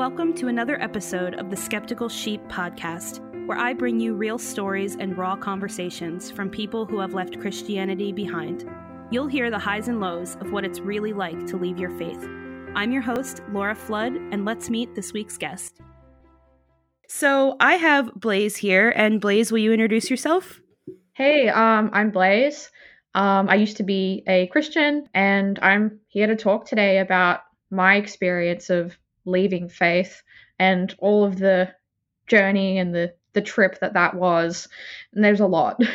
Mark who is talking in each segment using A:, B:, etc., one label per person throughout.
A: Welcome to another episode of the Skeptical Sheep podcast, where I bring you real stories and raw conversations from people who have left Christianity behind. You'll hear the highs and lows of what it's really like to leave your faith. I'm your host, Laura Flood, and let's meet this week's guest. So I have Blaize here, and Blaize, will you introduce yourself?
B: Hey, um, I'm Blaize. Um, I used to be a Christian, and I'm here to talk today about my experience of leaving faith and all of the journey and the the trip that that was and there's a lot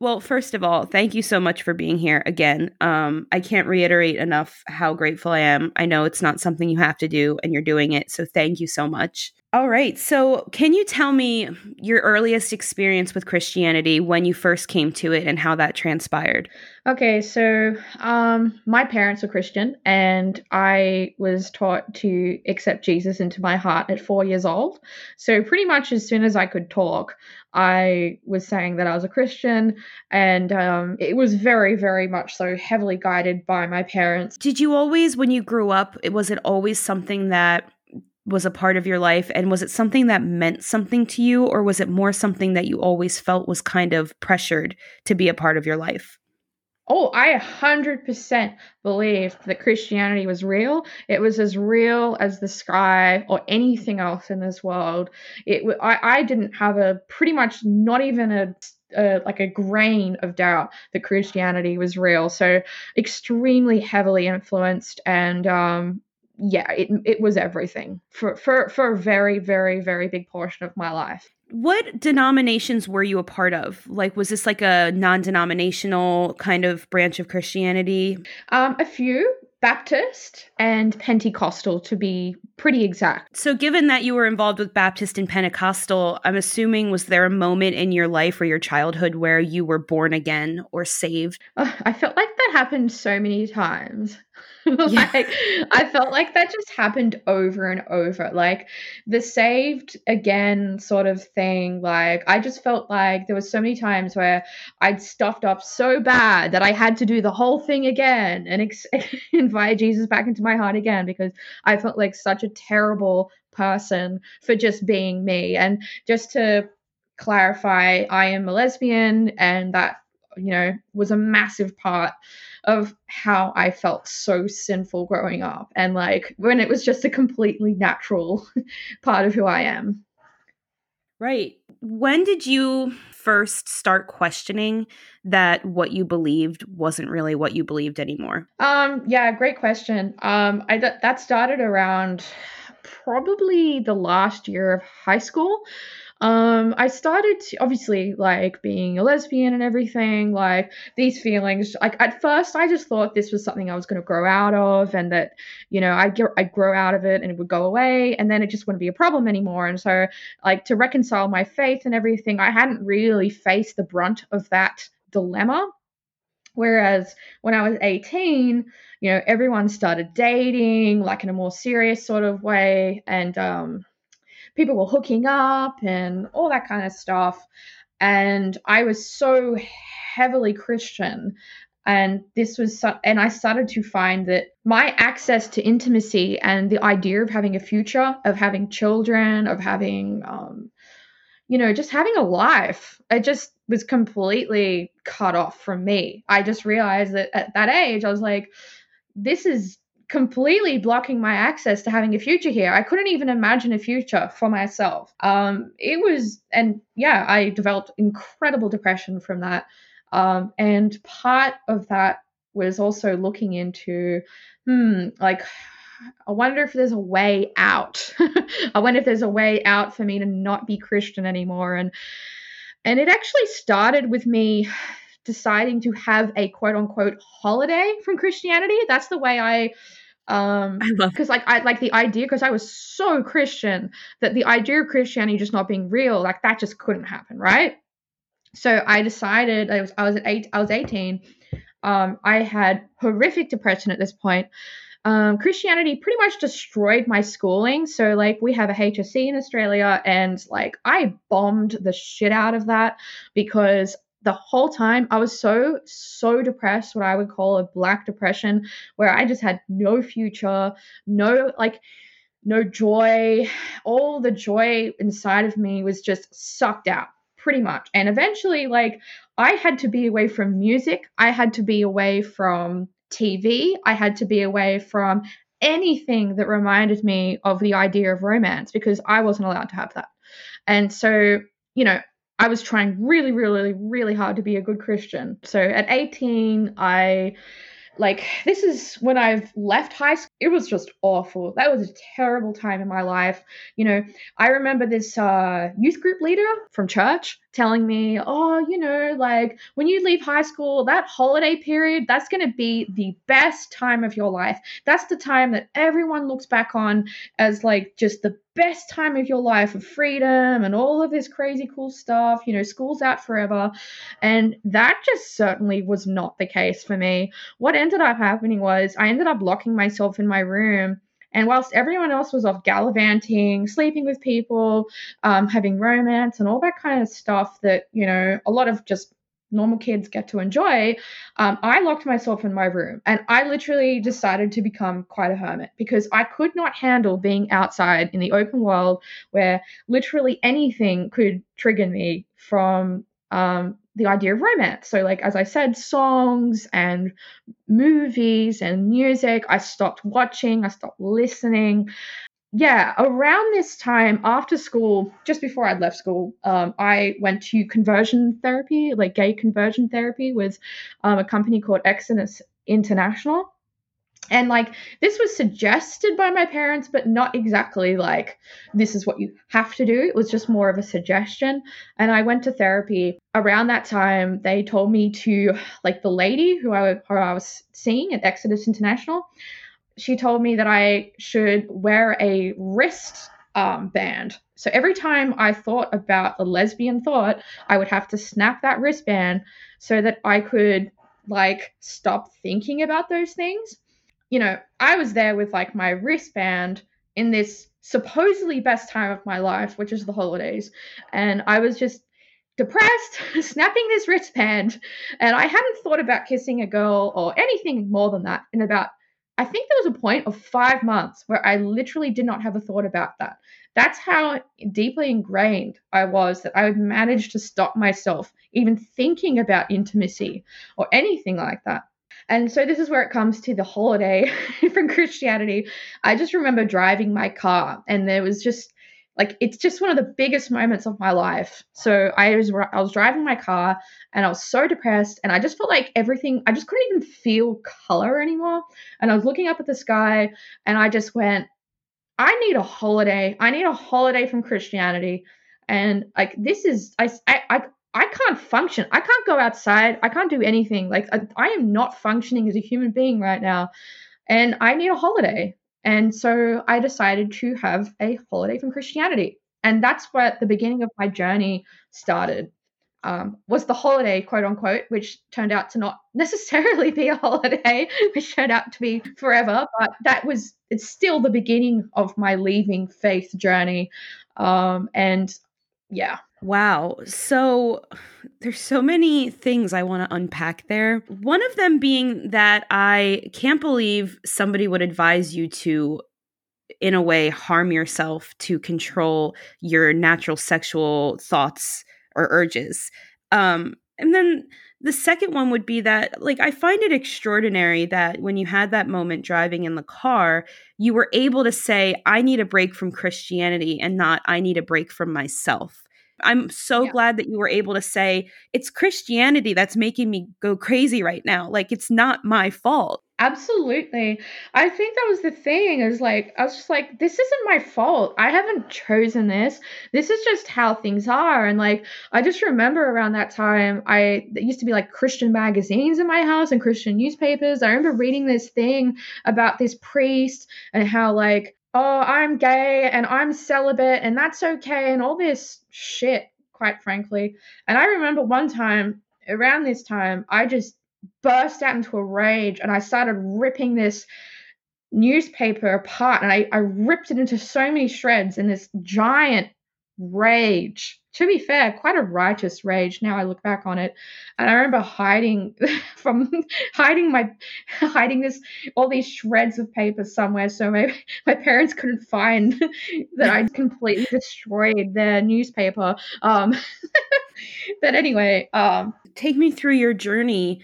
A: Well, first of all, thank you so much for being here again. Um, I can't reiterate enough how grateful I am. I know it's not something you have to do, and you're doing it. So thank you so much. All right. So, can you tell me your earliest experience with Christianity when you first came to it and how that transpired?
B: Okay. So, um, my parents were Christian, and I was taught to accept Jesus into my heart at four years old. So, pretty much as soon as I could talk, I was saying that I was a Christian, and um, it was very, very much so heavily guided by my parents.
A: Did you always, when you grew up, was it always something that was a part of your life and was it something that meant something to you or was it more something that you always felt was kind of pressured to be a part of your life
B: Oh, I 100% believed that Christianity was real. It was as real as the sky or anything else in this world. It I, I didn't have a pretty much not even a like a grain of doubt that Christianity was real. So extremely heavily influenced and um, yeah, it it was everything for for for a very very very big portion of my life.
A: What denominations were you a part of? Like, was this like a non-denominational kind of branch of Christianity?
B: Um, a few. Baptist and Pentecostal to be pretty exact.
A: So, given that you were involved with Baptist and Pentecostal, I'm assuming was there a moment in your life or your childhood where you were born again or saved?
B: I felt like that happened so many times. like I felt like that just happened over and over. Like the saved again sort of thing. Like I just felt like there was so many times where I'd stuffed up so bad that I had to do the whole thing again and ex- invite Jesus back into my heart again because I felt like such a terrible person for just being me. And just to clarify, I am a lesbian and that you know was a massive part of how I felt so sinful growing up and like when it was just a completely natural part of who I am.
A: Right. When did you first start questioning that what you believed wasn't really what you believed anymore?
B: Um yeah, great question. Um I th- that started around probably the last year of high school um i started to, obviously like being a lesbian and everything like these feelings like at first i just thought this was something i was going to grow out of and that you know i'd, get, I'd grow out of it and it would go away and then it just wouldn't be a problem anymore and so like to reconcile my faith and everything i hadn't really faced the brunt of that dilemma Whereas when I was 18, you know, everyone started dating like in a more serious sort of way. And um, people were hooking up and all that kind of stuff. And I was so heavily Christian. And this was, and I started to find that my access to intimacy and the idea of having a future, of having children, of having, um, you know, just having a life, it just was completely cut off from me. I just realized that at that age, I was like, this is completely blocking my access to having a future here. I couldn't even imagine a future for myself. Um, it was, and yeah, I developed incredible depression from that. Um, and part of that was also looking into, hmm, like, I wonder if there's a way out. I wonder if there's a way out for me to not be Christian anymore. And and it actually started with me deciding to have a quote unquote holiday from Christianity. That's the way I um because like i like the idea because i was so christian that the idea of christianity just not being real like that just couldn't happen right? So i decided i was i was at eight i was 18 um i had horrific depression at this point. Um, Christianity pretty much destroyed my schooling. So, like, we have a HSC in Australia, and like, I bombed the shit out of that because the whole time I was so, so depressed, what I would call a black depression, where I just had no future, no, like, no joy. All the joy inside of me was just sucked out pretty much. And eventually, like, I had to be away from music, I had to be away from TV, I had to be away from anything that reminded me of the idea of romance because I wasn't allowed to have that. And so, you know, I was trying really, really, really hard to be a good Christian. So at 18, I like this is when I've left high school. It was just awful. That was a terrible time in my life. You know, I remember this uh, youth group leader from church telling me, oh, you know, like when you leave high school, that holiday period, that's going to be the best time of your life. That's the time that everyone looks back on as like just the best time of your life of freedom and all of this crazy cool stuff. You know, school's out forever. And that just certainly was not the case for me. What ended up happening was I ended up locking myself in my room and whilst everyone else was off gallivanting, sleeping with people, um, having romance, and all that kind of stuff that, you know, a lot of just normal kids get to enjoy, um, I locked myself in my room and I literally decided to become quite a hermit because I could not handle being outside in the open world where literally anything could trigger me from um, the idea of romance. So, like, as I said, songs and movies and music, I stopped watching, I stopped listening. Yeah, around this time after school, just before I'd left school, um, I went to conversion therapy, like gay conversion therapy, with um, a company called Exodus International. And like this was suggested by my parents, but not exactly like this is what you have to do. It was just more of a suggestion. And I went to therapy around that time. They told me to like the lady who I, who I was seeing at Exodus International. She told me that I should wear a wrist um, band. So every time I thought about a lesbian thought, I would have to snap that wristband so that I could like stop thinking about those things you know, I was there with like my wristband in this supposedly best time of my life, which is the holidays. And I was just depressed, snapping this wristband. And I hadn't thought about kissing a girl or anything more than that in about, I think there was a point of five months where I literally did not have a thought about that. That's how deeply ingrained I was that I would manage to stop myself even thinking about intimacy or anything like that. And so this is where it comes to the holiday from Christianity. I just remember driving my car and there was just like it's just one of the biggest moments of my life. So I was I was driving my car and I was so depressed and I just felt like everything I just couldn't even feel color anymore. And I was looking up at the sky and I just went I need a holiday. I need a holiday from Christianity. And like this is I I I can't function. I can't go outside. I can't do anything. Like I, I, am not functioning as a human being right now, and I need a holiday. And so I decided to have a holiday from Christianity, and that's where the beginning of my journey started. Um, was the holiday, quote unquote, which turned out to not necessarily be a holiday, which turned out to be forever. But that was it's still the beginning of my leaving faith journey. Um, and yeah,
A: Wow. So there's so many things I want to unpack there. One of them being that I can't believe somebody would advise you to in a way harm yourself to control your natural sexual thoughts or urges. Um and then the second one would be that like I find it extraordinary that when you had that moment driving in the car, you were able to say I need a break from Christianity and not I need a break from myself I'm so yeah. glad that you were able to say it's Christianity that's making me go crazy right now. Like it's not my fault.
B: Absolutely. I think that was the thing is like I was just like this isn't my fault. I haven't chosen this. This is just how things are and like I just remember around that time I there used to be like Christian magazines in my house and Christian newspapers. I remember reading this thing about this priest and how like oh, I'm gay and I'm celibate and that's okay and all this shit, quite frankly. And I remember one time around this time, I just burst out into a rage and I started ripping this newspaper apart and I, I ripped it into so many shreds in this giant rage. To be fair, quite a righteous rage. Now I look back on it, and I remember hiding from hiding my hiding this all these shreds of paper somewhere, so my my parents couldn't find that I'd completely destroyed their newspaper. Um, but anyway, um,
A: take me through your journey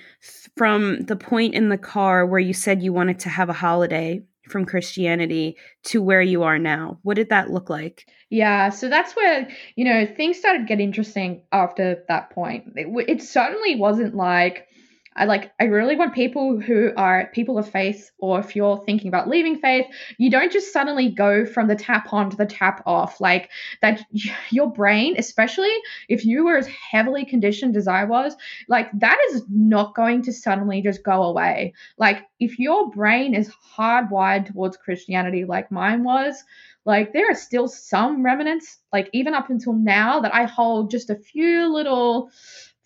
A: from the point in the car where you said you wanted to have a holiday from Christianity to where you are now. What did that look like?
B: Yeah, so that's where, you know, things started get interesting after that point. It, it certainly wasn't like I like I really want people who are people of faith or if you're thinking about leaving faith, you don't just suddenly go from the tap on to the tap off. Like that your brain, especially if you were as heavily conditioned as I was, like that is not going to suddenly just go away. Like if your brain is hardwired towards Christianity like mine was, like there are still some remnants like even up until now that I hold just a few little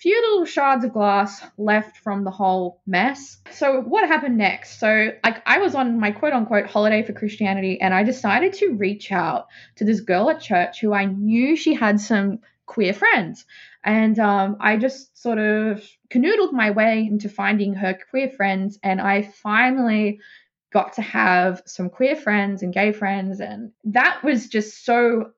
B: few little shards of glass left from the whole mess. So what happened next? So like I was on my quote unquote holiday for Christianity and I decided to reach out to this girl at church who I knew she had some queer friends. And um, I just sort of canoodled my way into finding her queer friends and I finally got to have some queer friends and gay friends and that was just so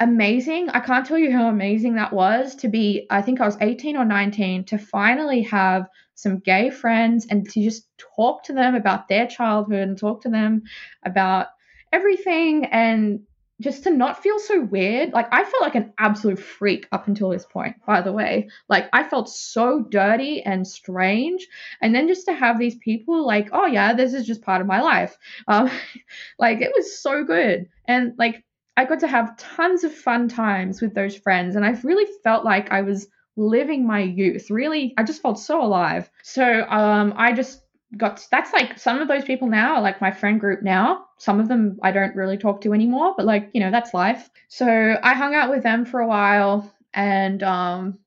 B: amazing. I can't tell you how amazing that was to be, I think I was 18 or 19, to finally have some gay friends and to just talk to them about their childhood and talk to them about everything and just to not feel so weird. Like I felt like an absolute freak up until this point, by the way. Like I felt so dirty and strange. And then just to have these people like, oh yeah, this is just part of my life. Um, like it was so good. And like I got to have tons of fun times with those friends, and I really felt like I was living my youth. Really, I just felt so alive. So um, I just got that's like some of those people now like my friend group now. Some of them I don't really talk to anymore, but like you know that's life. So I hung out with them for a while, and um,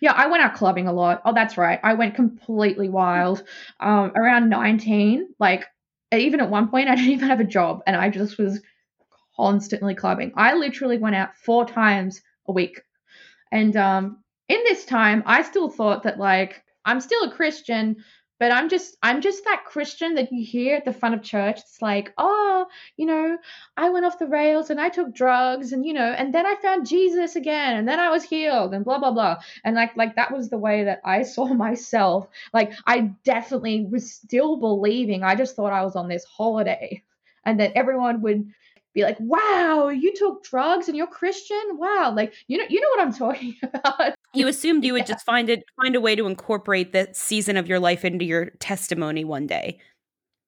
B: yeah, I went out clubbing a lot. Oh, that's right. I went completely wild. Um, around 19, like even at one point, I didn't even have a job, and I just was constantly clubbing. I literally went out four times a week. And um, in this time, I still thought that like I'm still a Christian, but I'm just I'm just that Christian that you hear at the front of church. It's like, oh, you know, I went off the rails and I took drugs and you know, and then I found Jesus again and then I was healed and blah blah blah. And like like that was the way that I saw myself. Like I definitely was still believing. I just thought I was on this holiday and that everyone would be like, "Wow, you took drugs and you're Christian? Wow!" Like you know, you know what I'm talking about.
A: You assumed you would just find it, find a way to incorporate that season of your life into your testimony one day.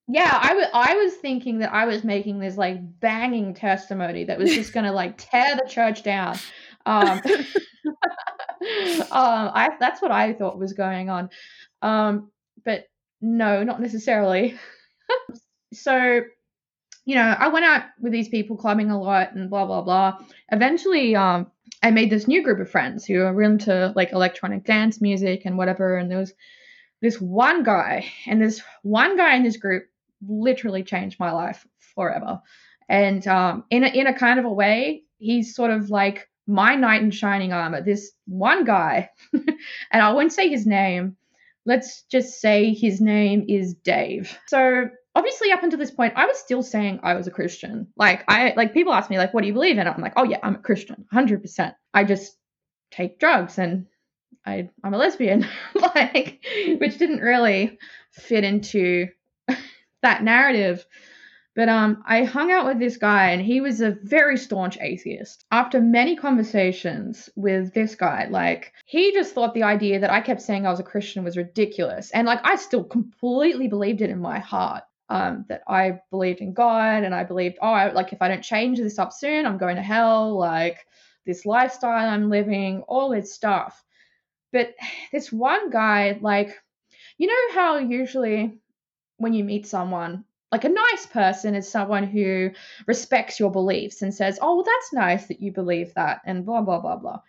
B: Yeah, I was I was thinking that I was making this like banging testimony that was just gonna like tear the church down. Um, um, I that's what I thought was going on. Um, but no, not necessarily. so you know, I went out with these people clubbing a lot and blah blah blah. Eventually, um, I made this new group of friends who are into like electronic dance music and whatever. And there was this one guy, and this one guy in this group literally changed my life forever. And um, in a, in a kind of a way, he's sort of like my knight in shining armor. This one guy, and I won't say his name. Let's just say his name is Dave. So obviously up until this point i was still saying i was a christian. Like i like people ask me like what do you believe in? I'm like oh yeah i'm a christian 100% i just take drugs and I, i'm a lesbian. Like which didn't really fit into that narrative. But um i hung out with this guy and he was a very staunch atheist. After many conversations with this guy like he just thought the idea that i kept saying i was a christian was ridiculous. And like i still completely believed it in my heart um, that I believed in God and I believed, oh, I, like if I don't change this up soon, I'm going to hell. Like this lifestyle I'm living, all this stuff. But this one guy, like, you know how usually when you meet someone, like a nice person is someone who respects your beliefs and says, oh, well, that's nice that you believe that, and blah, blah, blah, blah.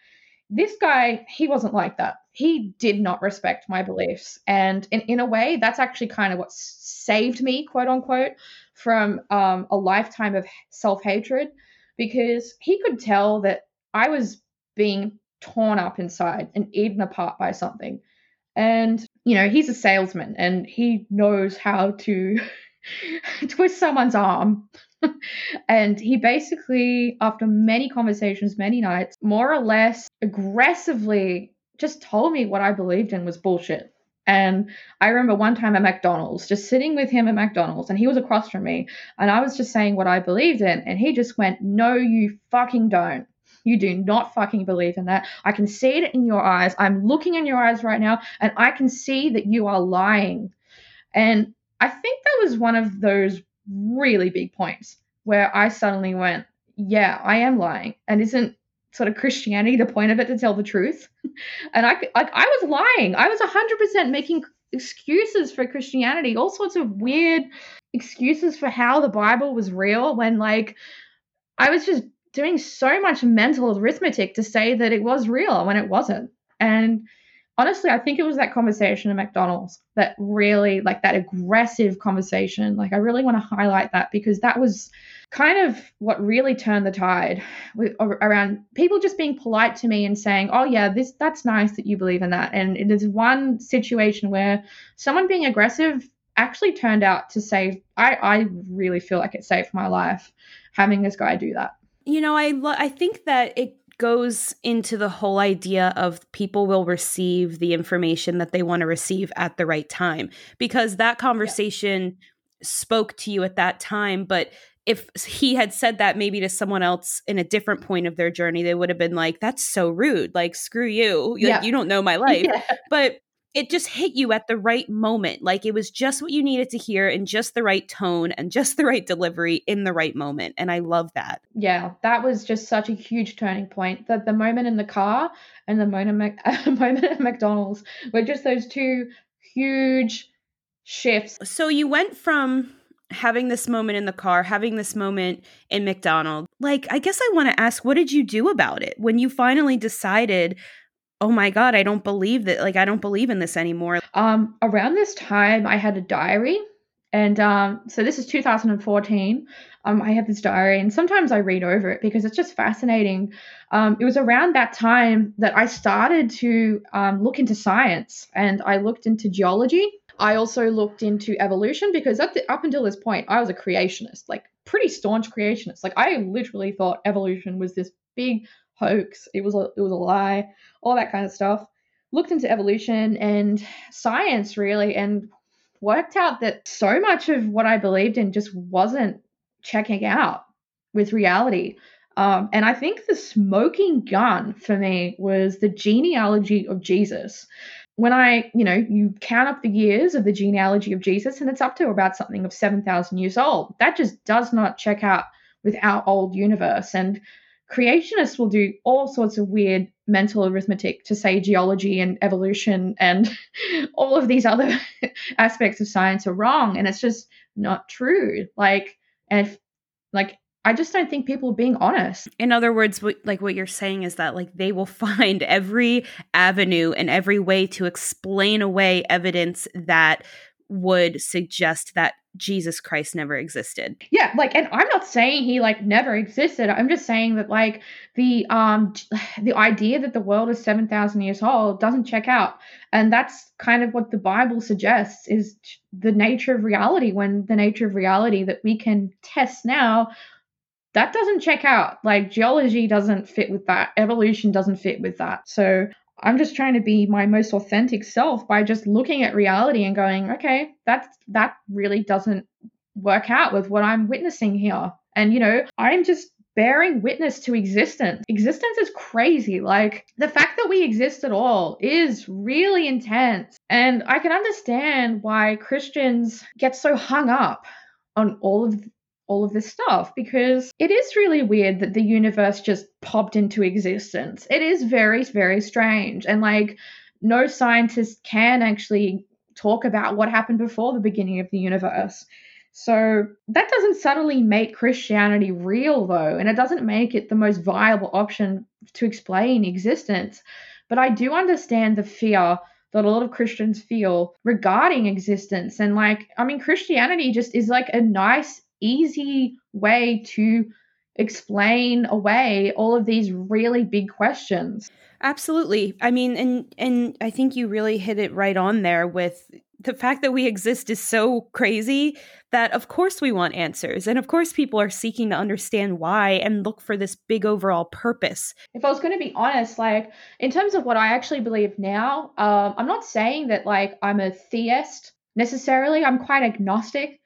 B: This guy, he wasn't like that he did not respect my beliefs. And in, in a way, that's actually kind of what saved me, quote unquote, from um, a lifetime of self hatred because he could tell that I was being torn up inside and eaten apart by something. And, you know, he's a salesman and he knows how to twist someone's arm. and he basically, after many conversations, many nights, more or less aggressively just told me what I believed in was bullshit. And I remember one time at McDonald's, just sitting with him at McDonald's, and he was across from me, and I was just saying what I believed in, and he just went, No, you fucking don't. You do not fucking believe in that. I can see it in your eyes. I'm looking in your eyes right now, and I can see that you are lying. And I think that was one of those really big points where I suddenly went, Yeah, I am lying. And isn't sort of Christianity the point of it to tell the truth? and I like I was lying. I was 100% making excuses for Christianity, all sorts of weird excuses for how the Bible was real when like I was just doing so much mental arithmetic to say that it was real when it wasn't. And honestly, I think it was that conversation at McDonald's that really, like that aggressive conversation. Like, I really want to highlight that because that was kind of what really turned the tide with, around people just being polite to me and saying, "Oh yeah, this that's nice that you believe in that." And it is one situation where someone being aggressive actually turned out to save. I I really feel like it saved my life having this guy do that.
A: You know, I lo- I think that it goes into the whole idea of people will receive the information that they want to receive at the right time because that conversation yeah. spoke to you at that time but if he had said that maybe to someone else in a different point of their journey they would have been like that's so rude like screw you yeah. like, you don't know my life yeah. but it just hit you at the right moment. Like it was just what you needed to hear in just the right tone and just the right delivery in the right moment. And I love that.
B: Yeah, that was just such a huge turning point. That the moment in the car and the moment, moment at McDonald's were just those two huge shifts.
A: So you went from having this moment in the car, having this moment in McDonald's. Like, I guess I want to ask, what did you do about it when you finally decided oh my god i don't believe that like i don't believe in this anymore.
B: Um around this time i had a diary and um so this is 2014 um i had this diary and sometimes i read over it because it's just fascinating. Um it was around that time that i started to um, look into science and i looked into geology. I also looked into evolution because up, the, up until this point i was a creationist like pretty staunch creationist. Like i literally thought evolution was this big hoax. It was a it was a lie, all that kind of stuff. Looked into evolution and science really, and worked out that so much of what I believed in just wasn't checking out with reality. Um, and I think the smoking gun for me was the genealogy of Jesus. When I, you know, you count up the years of the genealogy of Jesus, and it's up to about something of 7,000 years old. That just does not check out with our old universe. And creationists will do all sorts of weird mental arithmetic to say geology and evolution and all of these other aspects of science are wrong and it's just not true like and if, like I just don't think people are being honest.
A: In other words, what, like what you're saying is that like they will find every avenue and every way to explain away evidence that would suggest that Jesus Christ never existed.
B: Yeah, like and I'm not saying he like never existed. I'm just saying that like the um the idea that the world is 7000 years old doesn't check out. And that's kind of what the Bible suggests is the nature of reality when the nature of reality that we can test now that doesn't check out. Like geology doesn't fit with that. Evolution doesn't fit with that. So I'm just trying to be my most authentic self by just looking at reality and going, okay, that's that really doesn't work out with what I'm witnessing here. And you know, I'm just bearing witness to existence. Existence is crazy. Like the fact that we exist at all is really intense. And I can understand why Christians get so hung up on all of all of this stuff because it is really weird that the universe just popped into existence. It is very, very strange. And like, no scientist can actually talk about what happened before the beginning of the universe. So that doesn't suddenly make Christianity real, though, and it doesn't make it the most viable option to explain existence. But I do understand the fear that a lot of Christians feel regarding existence. And like, I mean, Christianity just is like a nice easy way to explain away all of these really big questions.
A: Absolutely. I mean, and and I think you really hit it right on there with the fact that we exist is so crazy that of course we want answers and of course people are seeking to understand why and look for this big overall purpose
B: if i was going to be honest like in terms of what i actually believe now um, i'm not saying that like i'm a theist necessarily i'm quite agnostic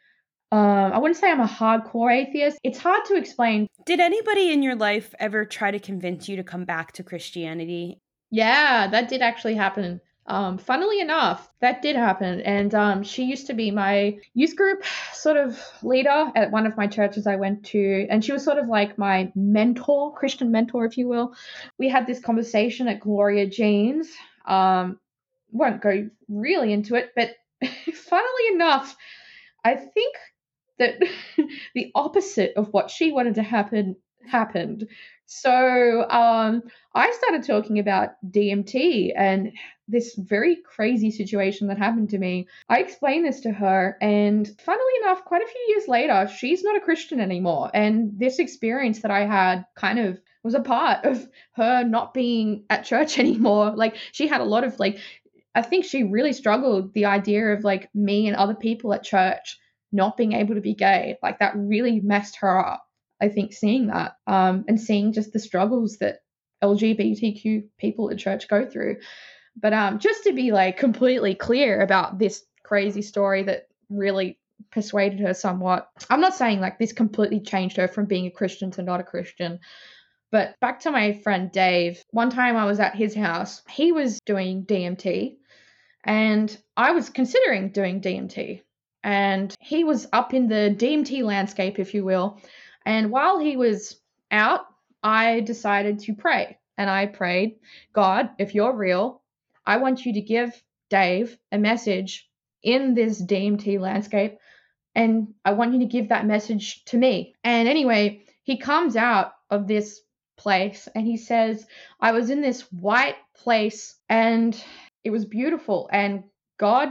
B: um, I wouldn't say I'm a hardcore atheist. It's hard to explain.
A: Did anybody in your life ever try to convince you to come back to Christianity?
B: Yeah, that did actually happen. Um, funnily enough, that did happen. And um, she used to be my youth group sort of leader at one of my churches I went to. And she was sort of like my mentor, Christian mentor, if you will. We had this conversation at Gloria Jean's. Um, won't go really into it, but funnily enough, I think that the opposite of what she wanted to happen happened. So um, I started talking about DMT and this very crazy situation that happened to me. I explained this to her, and funnily enough, quite a few years later, she's not a Christian anymore. And this experience that I had kind of was a part of her not being at church anymore. Like, she had a lot of, like, I think she really struggled the idea of like me and other people at church not being able to be gay. Like, that really messed her up. I think seeing that um, and seeing just the struggles that LGBTQ people at church go through. But um, just to be like completely clear about this crazy story that really persuaded her somewhat. I'm not saying like this completely changed her from being a Christian to not a Christian. But back to my friend Dave, one time I was at his house. He was doing DMT and I was considering doing DMT. And he was up in the DMT landscape, if you will. And while he was out, I decided to pray. And I prayed, God, if you're real, I want you to give Dave a message in this DMT landscape. And I want you to give that message to me. And anyway, he comes out of this place and he says, I was in this white place and it was beautiful. And God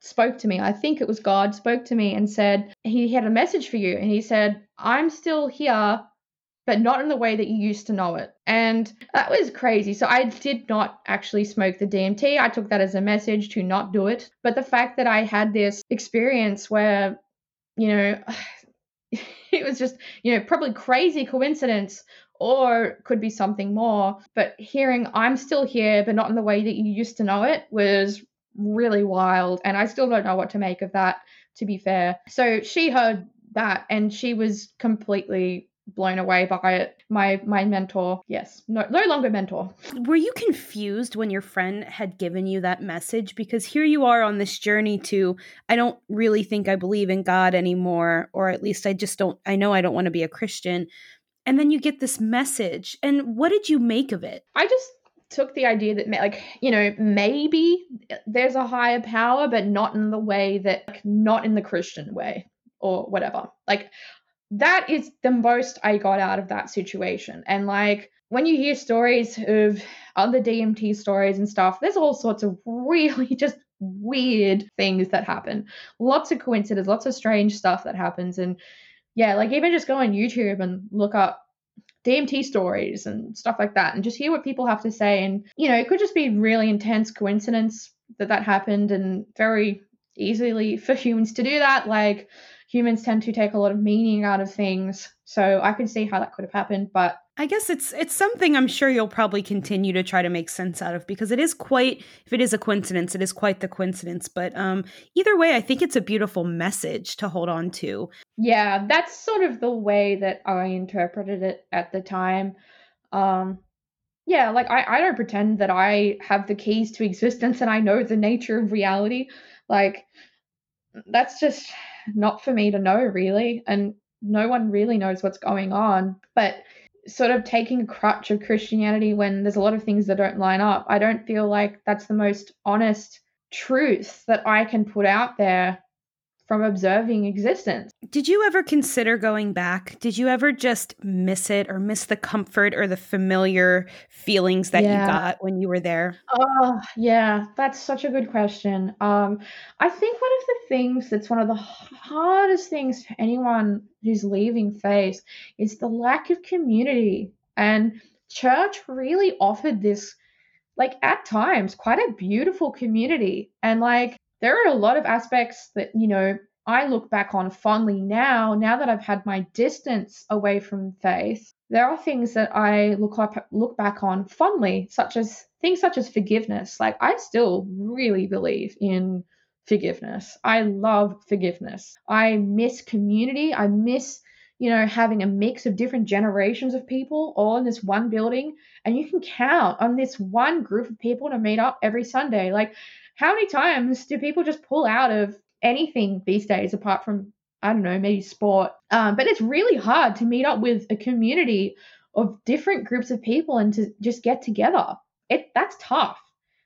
B: spoke to me. I think it was God spoke to me and said, He had a message for you. And He said, I'm still here, but not in the way that you used to know it. And that was crazy. So I did not actually smoke the DMT. I took that as a message to not do it. But the fact that I had this experience where, you know, it was just, you know, probably crazy coincidence or could be something more. But hearing I'm still here, but not in the way that you used to know it was really wild. And I still don't know what to make of that, to be fair. So she heard that and she was completely blown away by it. My my mentor, yes, no no longer mentor.
A: Were you confused when your friend had given you that message? Because here you are on this journey to I don't really think I believe in God anymore, or at least I just don't I know I don't want to be a Christian. And then you get this message. And what did you make of it?
B: I just took the idea that like you know maybe there's a higher power but not in the way that like, not in the christian way or whatever. Like that is the most i got out of that situation. And like when you hear stories of other dmt stories and stuff there's all sorts of really just weird things that happen. Lots of coincidences lots of strange stuff that happens. And yeah like even just go on youtube and look up DMT stories and stuff like that and just hear what people have to say. And, you know, it could just be really intense coincidence that that happened and very easily for humans to do that. Like, humans tend to take a lot of meaning out of things. So I can see how that could have happened, but
A: I guess it's it's something I'm sure you'll probably continue to try to make sense out of because it is quite if it is a coincidence, it is quite the coincidence. But um either way, I think it's a beautiful message to hold on to.
B: Yeah, that's sort of the way that I interpreted it at the time. Um yeah, like I, I don't pretend that I have the keys to existence and I know the nature of reality. Like that's just not for me to know really and no one really knows what's going on. But sort of taking a crutch of christianity when there's a lot of things that don't line up i don't feel like that's the most honest truth that i can put out there from observing existence.
A: Did you ever consider going back? Did you ever just miss it or miss the comfort or the familiar feelings that yeah. you got when you were there?
B: Oh, yeah, that's such a good question. Um, I think one of the things that's one of the hardest things for anyone who's leaving faith is the lack of community. And church really offered this like at times quite a beautiful community and like there are a lot of aspects that, you know, I look back on fondly now, now that I've had my distance away from faith. There are things that I look up, look back on fondly, such as things such as forgiveness. Like I still really believe in forgiveness. I love forgiveness. I miss community. I miss, you know, having a mix of different generations of people all in this one building. And you can count on this one group of people to meet up every Sunday. Like how many times do people just pull out of anything these days apart from I don't know, maybe sport. Um, but it's really hard to meet up with a community of different groups of people and to just get together. It that's tough.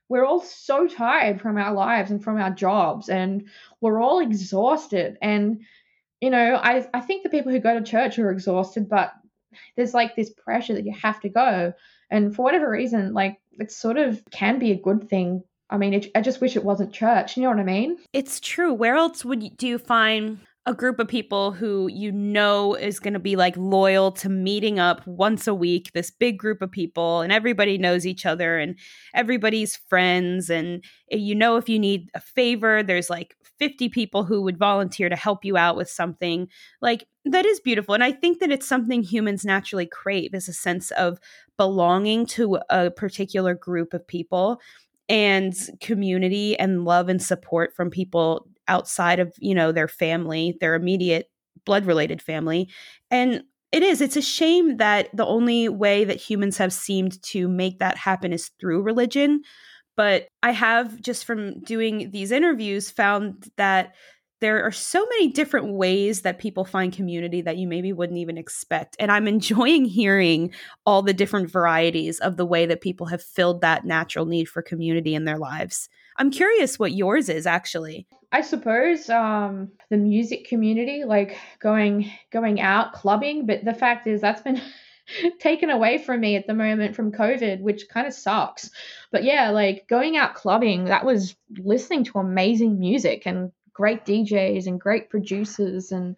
B: We're all so tired from our lives and from our jobs, and we're all exhausted. And you know, I I think the people who go to church are exhausted, but there's like this pressure that you have to go. And for whatever reason, like it sort of can be a good thing I mean, it, I just wish it wasn't church. You know what I mean?
A: It's true. Where else would you, do you find a group of people who you know is going to be like loyal to meeting up once a week, this big group of people, and everybody knows each other and everybody's friends. And eh, you know, if you need a favor, there's like 50 people who would volunteer to help you out with something. Like, that is beautiful. And I think that it's something humans naturally crave is a sense of belonging to a particular group of people and community and love and support from people outside of you know their family their immediate blood related family. And it is it's a shame that the only way that humans have seemed to make that happen is through religion but i have just from doing these interviews found that there are so many different ways that people find community that you maybe wouldn't even expect. And I'm enjoying hearing all the different varieties of the way that people have filled that natural need for community in their lives. I'm curious what yours is actually.
B: I suppose um, the music community, like going going out clubbing, but the fact is that's been taken away from me at the moment from COVID, which kind of sucks. But yeah, like going out clubbing, that was listening to amazing music and great DJs and great producers and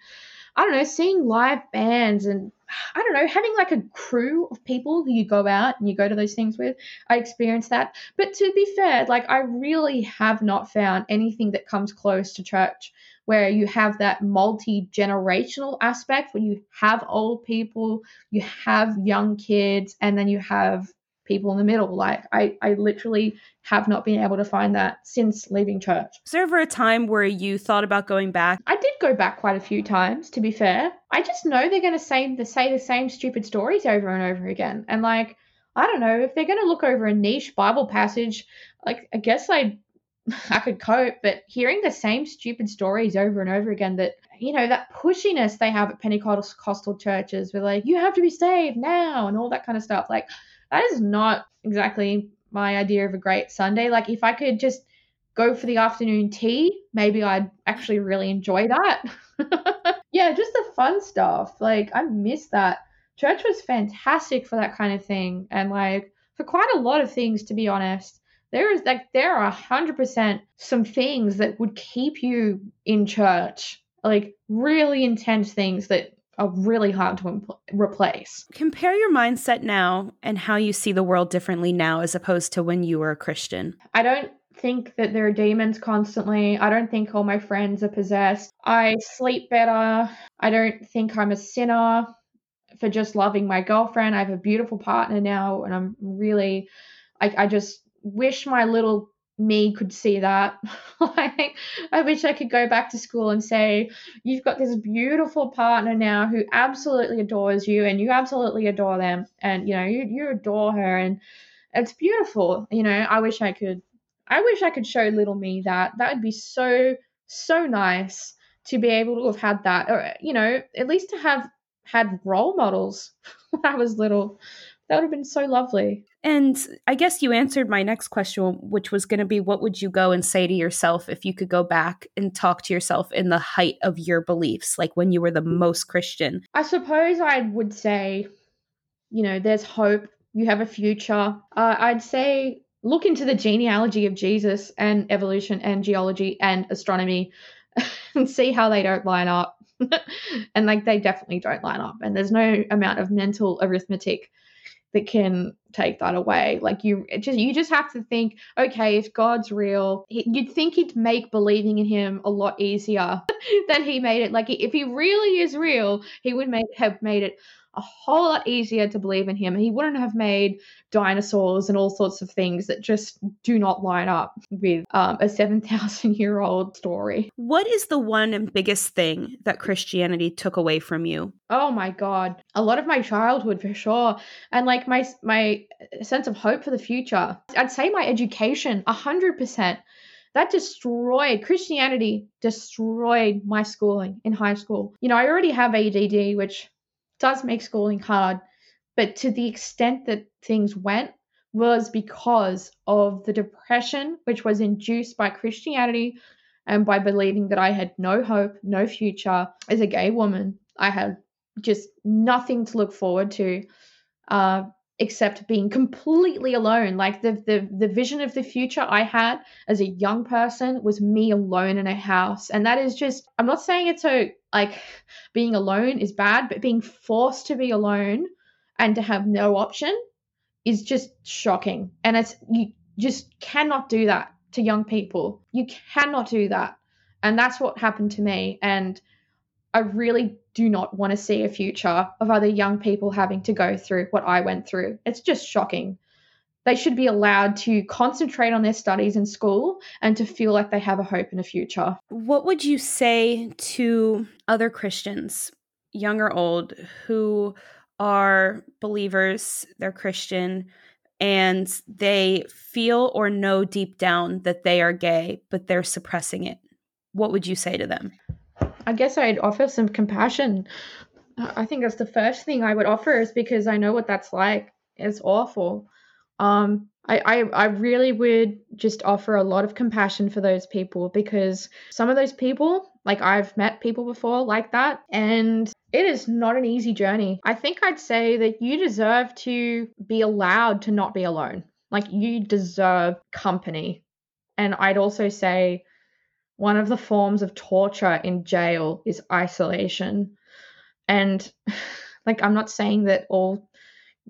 B: I don't know, seeing live bands and I don't know, having like a crew of people who you go out and you go to those things with. I experienced that. But to be fair, like I really have not found anything that comes close to church where you have that multi generational aspect where you have old people, you have young kids, and then you have people in the middle. Like I, I literally have not been able to find that since leaving church.
A: Was there ever a time where you thought about going back?
B: I did go back quite a few times, to be fair. I just know they're gonna say the say the same stupid stories over and over again. And like, I don't know, if they're gonna look over a niche Bible passage, like I guess I I could cope, but hearing the same stupid stories over and over again that, you know, that pushiness they have at Pentecostal churches with like, you have to be saved now and all that kind of stuff. Like, that is not exactly my idea of a great Sunday. Like if I could just go for the afternoon tea, maybe I'd actually really enjoy that. yeah, just the fun stuff. Like I miss that. Church was fantastic for that kind of thing. And like for quite a lot of things, to be honest, there is like there are a hundred percent some things that would keep you in church. Like really intense things that are really hard to impl- replace.
A: Compare your mindset now and how you see the world differently now as opposed to when you were a Christian.
B: I don't think that there are demons constantly. I don't think all my friends are possessed. I sleep better. I don't think I'm a sinner for just loving my girlfriend. I have a beautiful partner now, and I'm really, I, I just wish my little me could see that. like, I wish I could go back to school and say, You've got this beautiful partner now who absolutely adores you, and you absolutely adore them, and you know, you, you adore her, and it's beautiful. You know, I wish I could, I wish I could show little me that. That would be so, so nice to be able to have had that, or, you know, at least to have had role models when I was little That would have been so lovely.
A: And I guess you answered my next question, which was going to be what would you go and say to yourself if you could go back and talk to yourself in the height of your beliefs, like when you were the most Christian?
B: I suppose I would say, you know, there's hope, you have a future. Uh, I'd say look into the genealogy of Jesus and evolution and geology and astronomy and see how they don't line up. and like they definitely don't line up. And there's no amount of mental arithmetic that can take that away. Like you just you just have to think, okay, if God's real, you'd think he'd make believing in him a lot easier than he made it. Like if he really is real, he would make have made it a whole lot easier to believe in him. He wouldn't have made dinosaurs and all sorts of things that just do not line up with um, a 7,000 year old story.
A: What is the one and biggest thing that Christianity took away from you?
B: Oh my God. A lot of my childhood for sure. And like my, my sense of hope for the future. I'd say my education, 100% that destroyed Christianity destroyed my schooling in high school. You know, I already have ADD, which does make schooling hard, but to the extent that things went was because of the depression which was induced by Christianity and by believing that I had no hope, no future as a gay woman. I had just nothing to look forward to. Uh, except being completely alone. Like the, the the vision of the future I had as a young person was me alone in a house. And that is just I'm not saying it's so like being alone is bad, but being forced to be alone and to have no option is just shocking. And it's you just cannot do that to young people. You cannot do that. And that's what happened to me. And I really do not want to see a future of other young people having to go through what I went through. It's just shocking. They should be allowed to concentrate on their studies in school and to feel like they have a hope in a future.
A: What would you say to other Christians, young or old, who are believers, they're Christian, and they feel or know deep down that they are gay, but they're suppressing it? What would you say to them?
B: I guess I'd offer some compassion. I think that's the first thing I would offer is because I know what that's like. It's awful. Um, I, I, I really would just offer a lot of compassion for those people because some of those people, like I've met people before like that, and it is not an easy journey. I think I'd say that you deserve to be allowed to not be alone. Like you deserve company. And I'd also say one of the forms of torture in jail is isolation. And like, I'm not saying that all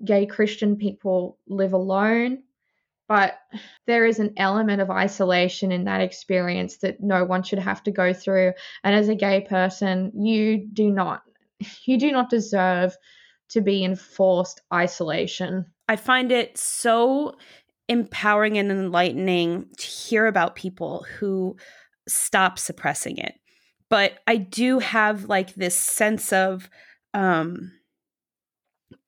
B: gay Christian people live alone, but there is an element of isolation in that experience that no one should have to go through. And as a gay person, you do not, you do not deserve to be in forced isolation.
A: I find it so empowering and enlightening to hear about people who stop suppressing it. But I do have like this sense of um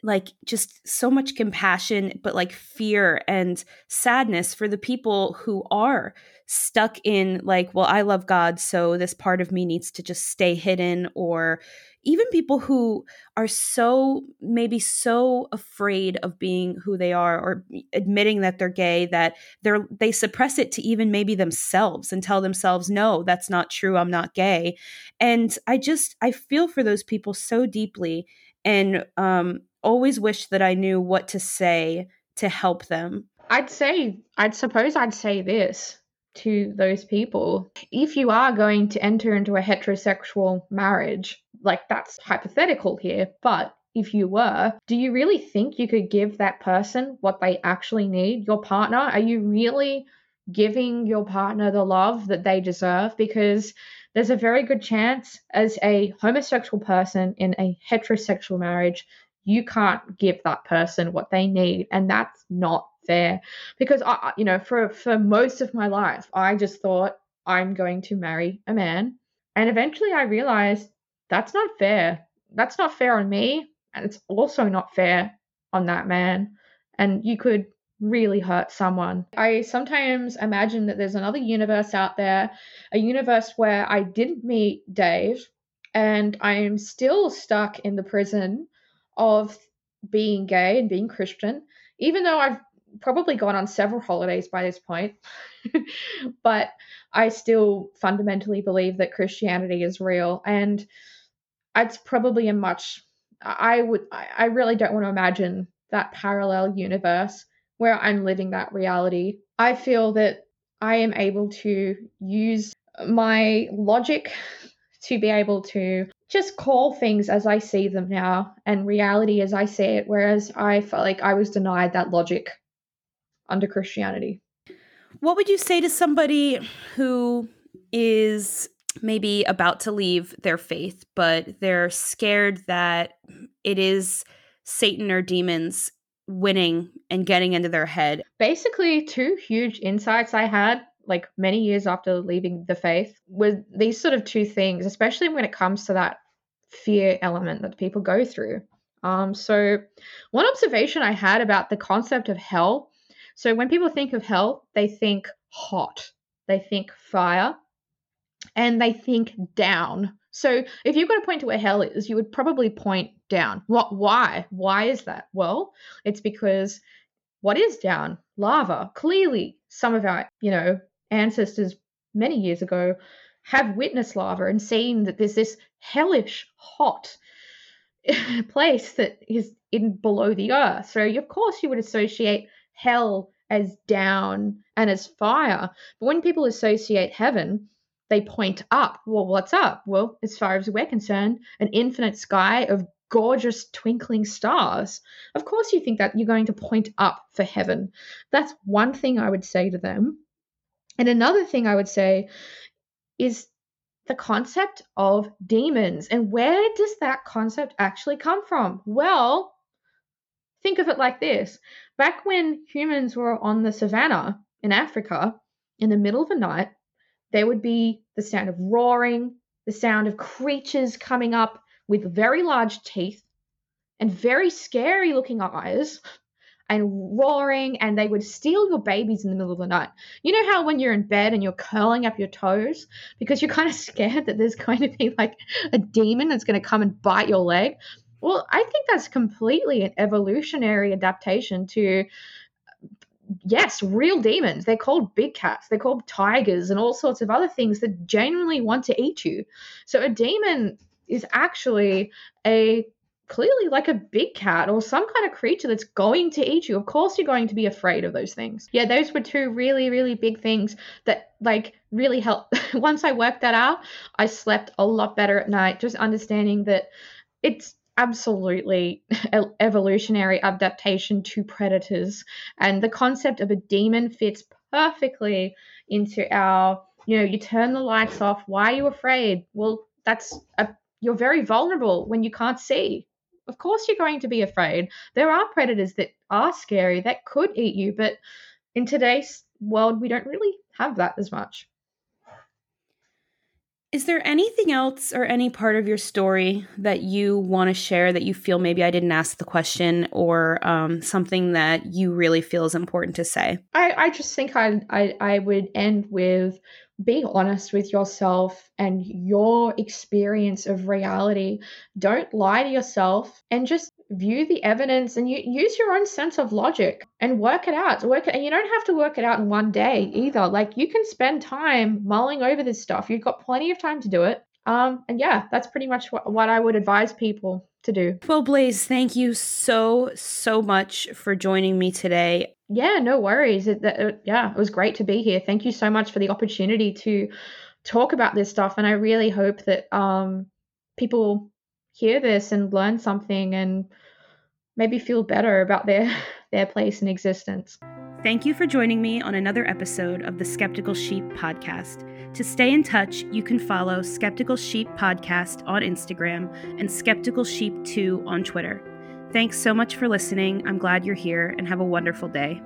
A: like just so much compassion but like fear and sadness for the people who are stuck in like well I love God so this part of me needs to just stay hidden or even people who are so maybe so afraid of being who they are or admitting that they're gay that they're they suppress it to even maybe themselves and tell themselves no that's not true i'm not gay. And i just i feel for those people so deeply and um always wish that i knew what to say to help them.
B: I'd say i'd suppose i'd say this to those people. If you are going to enter into a heterosexual marriage, like that's hypothetical here, but if you were, do you really think you could give that person what they actually need? Your partner? Are you really giving your partner the love that they deserve? Because there's a very good chance, as a homosexual person in a heterosexual marriage, you can't give that person what they need. And that's not fair because I, you know, for for most of my life, I just thought I'm going to marry a man, and eventually I realized that's not fair. That's not fair on me, and it's also not fair on that man. And you could really hurt someone. I sometimes imagine that there's another universe out there, a universe where I didn't meet Dave and I'm still stuck in the prison of being gay and being Christian, even though I've probably gone on several holidays by this point, but I still fundamentally believe that Christianity is real. And it's probably a much, I would, I really don't want to imagine that parallel universe where I'm living that reality. I feel that I am able to use my logic to be able to just call things as I see them now and reality as I see it, whereas I felt like I was denied that logic under Christianity.
A: What would you say to somebody who is maybe about to leave their faith, but they're scared that it is Satan or demons winning and getting into their head?
B: Basically, two huge insights I had like many years after leaving the faith were these sort of two things, especially when it comes to that fear element that people go through. Um, so, one observation I had about the concept of hell so, when people think of hell, they think hot, they think fire, and they think down. So, if you've got to point to where hell is, you would probably point down. What? Why? Why is that? Well, it's because what is down? Lava. Clearly, some of our, you know, ancestors many years ago have witnessed lava and seen that there's this hellish hot place that is in below the earth. So of course you would associate hell as down and as fire. But when people associate heaven, they point up. Well, what's up? Well, as far as we're concerned, an infinite sky of gorgeous twinkling stars. Of course, you think that you're going to point up for heaven. That's one thing I would say to them. And another thing I would say is the concept of demons. And where does that concept actually come from? Well, think of it like this back when humans were on the savannah in Africa, in the middle of the night, there would be the sound of roaring, the sound of creatures coming up with very large teeth and very scary looking eyes and roaring, and they would steal your babies in the middle of the night. You know how when you're in bed and you're curling up your toes because you're kind of scared that there's going to be like a demon that's going to come and bite your leg? Well, I think that's completely an evolutionary adaptation to yes, real demons. They're called big cats, they're called tigers, and all sorts of other things that genuinely want to eat you. So a demon is actually a clearly like a big cat or some kind of creature that's going to eat you. Of course, you're going to be afraid of those things. Yeah, those were two really, really big things that like really helped. Once I worked that out, I slept a lot better at night, just understanding that it's absolutely evolutionary adaptation to predators. And the concept of a demon fits perfectly into our, you know, you turn the lights off. Why are you afraid? Well, that's a, you're very vulnerable when you can't see of course you're going to be afraid. There are predators that are scary that could eat you, but in today's world, we don't really have that as much.
A: Is there anything else or any part of your story that you want to share that you feel maybe I didn't ask the question or um, something that you really feel is important to say?
B: I, I just think I, I, I would end with be honest with yourself and your experience of reality. Don't lie to yourself and just view the evidence and you use your own sense of logic and work it out. Work it, and you don't have to work it out in one day either. Like you can spend time mulling over this stuff. You've got plenty of time to do it. Um, and yeah, that's pretty much what, what I would advise people to do.
A: Well, Blaize, thank you so, so much for joining me today.
B: Yeah, no worries. It, it, yeah, it was great to be here. Thank you so much for the opportunity to talk about this stuff. And I really hope that um, people hear this and learn something and maybe feel better about their, their place in existence.
A: Thank you for joining me on another episode of the Skeptical Sheep podcast. To stay in touch, you can follow Skeptical Sheep Podcast on Instagram and Skeptical Sheep 2 on Twitter. Thanks so much for listening. I'm glad you're here and have a wonderful day.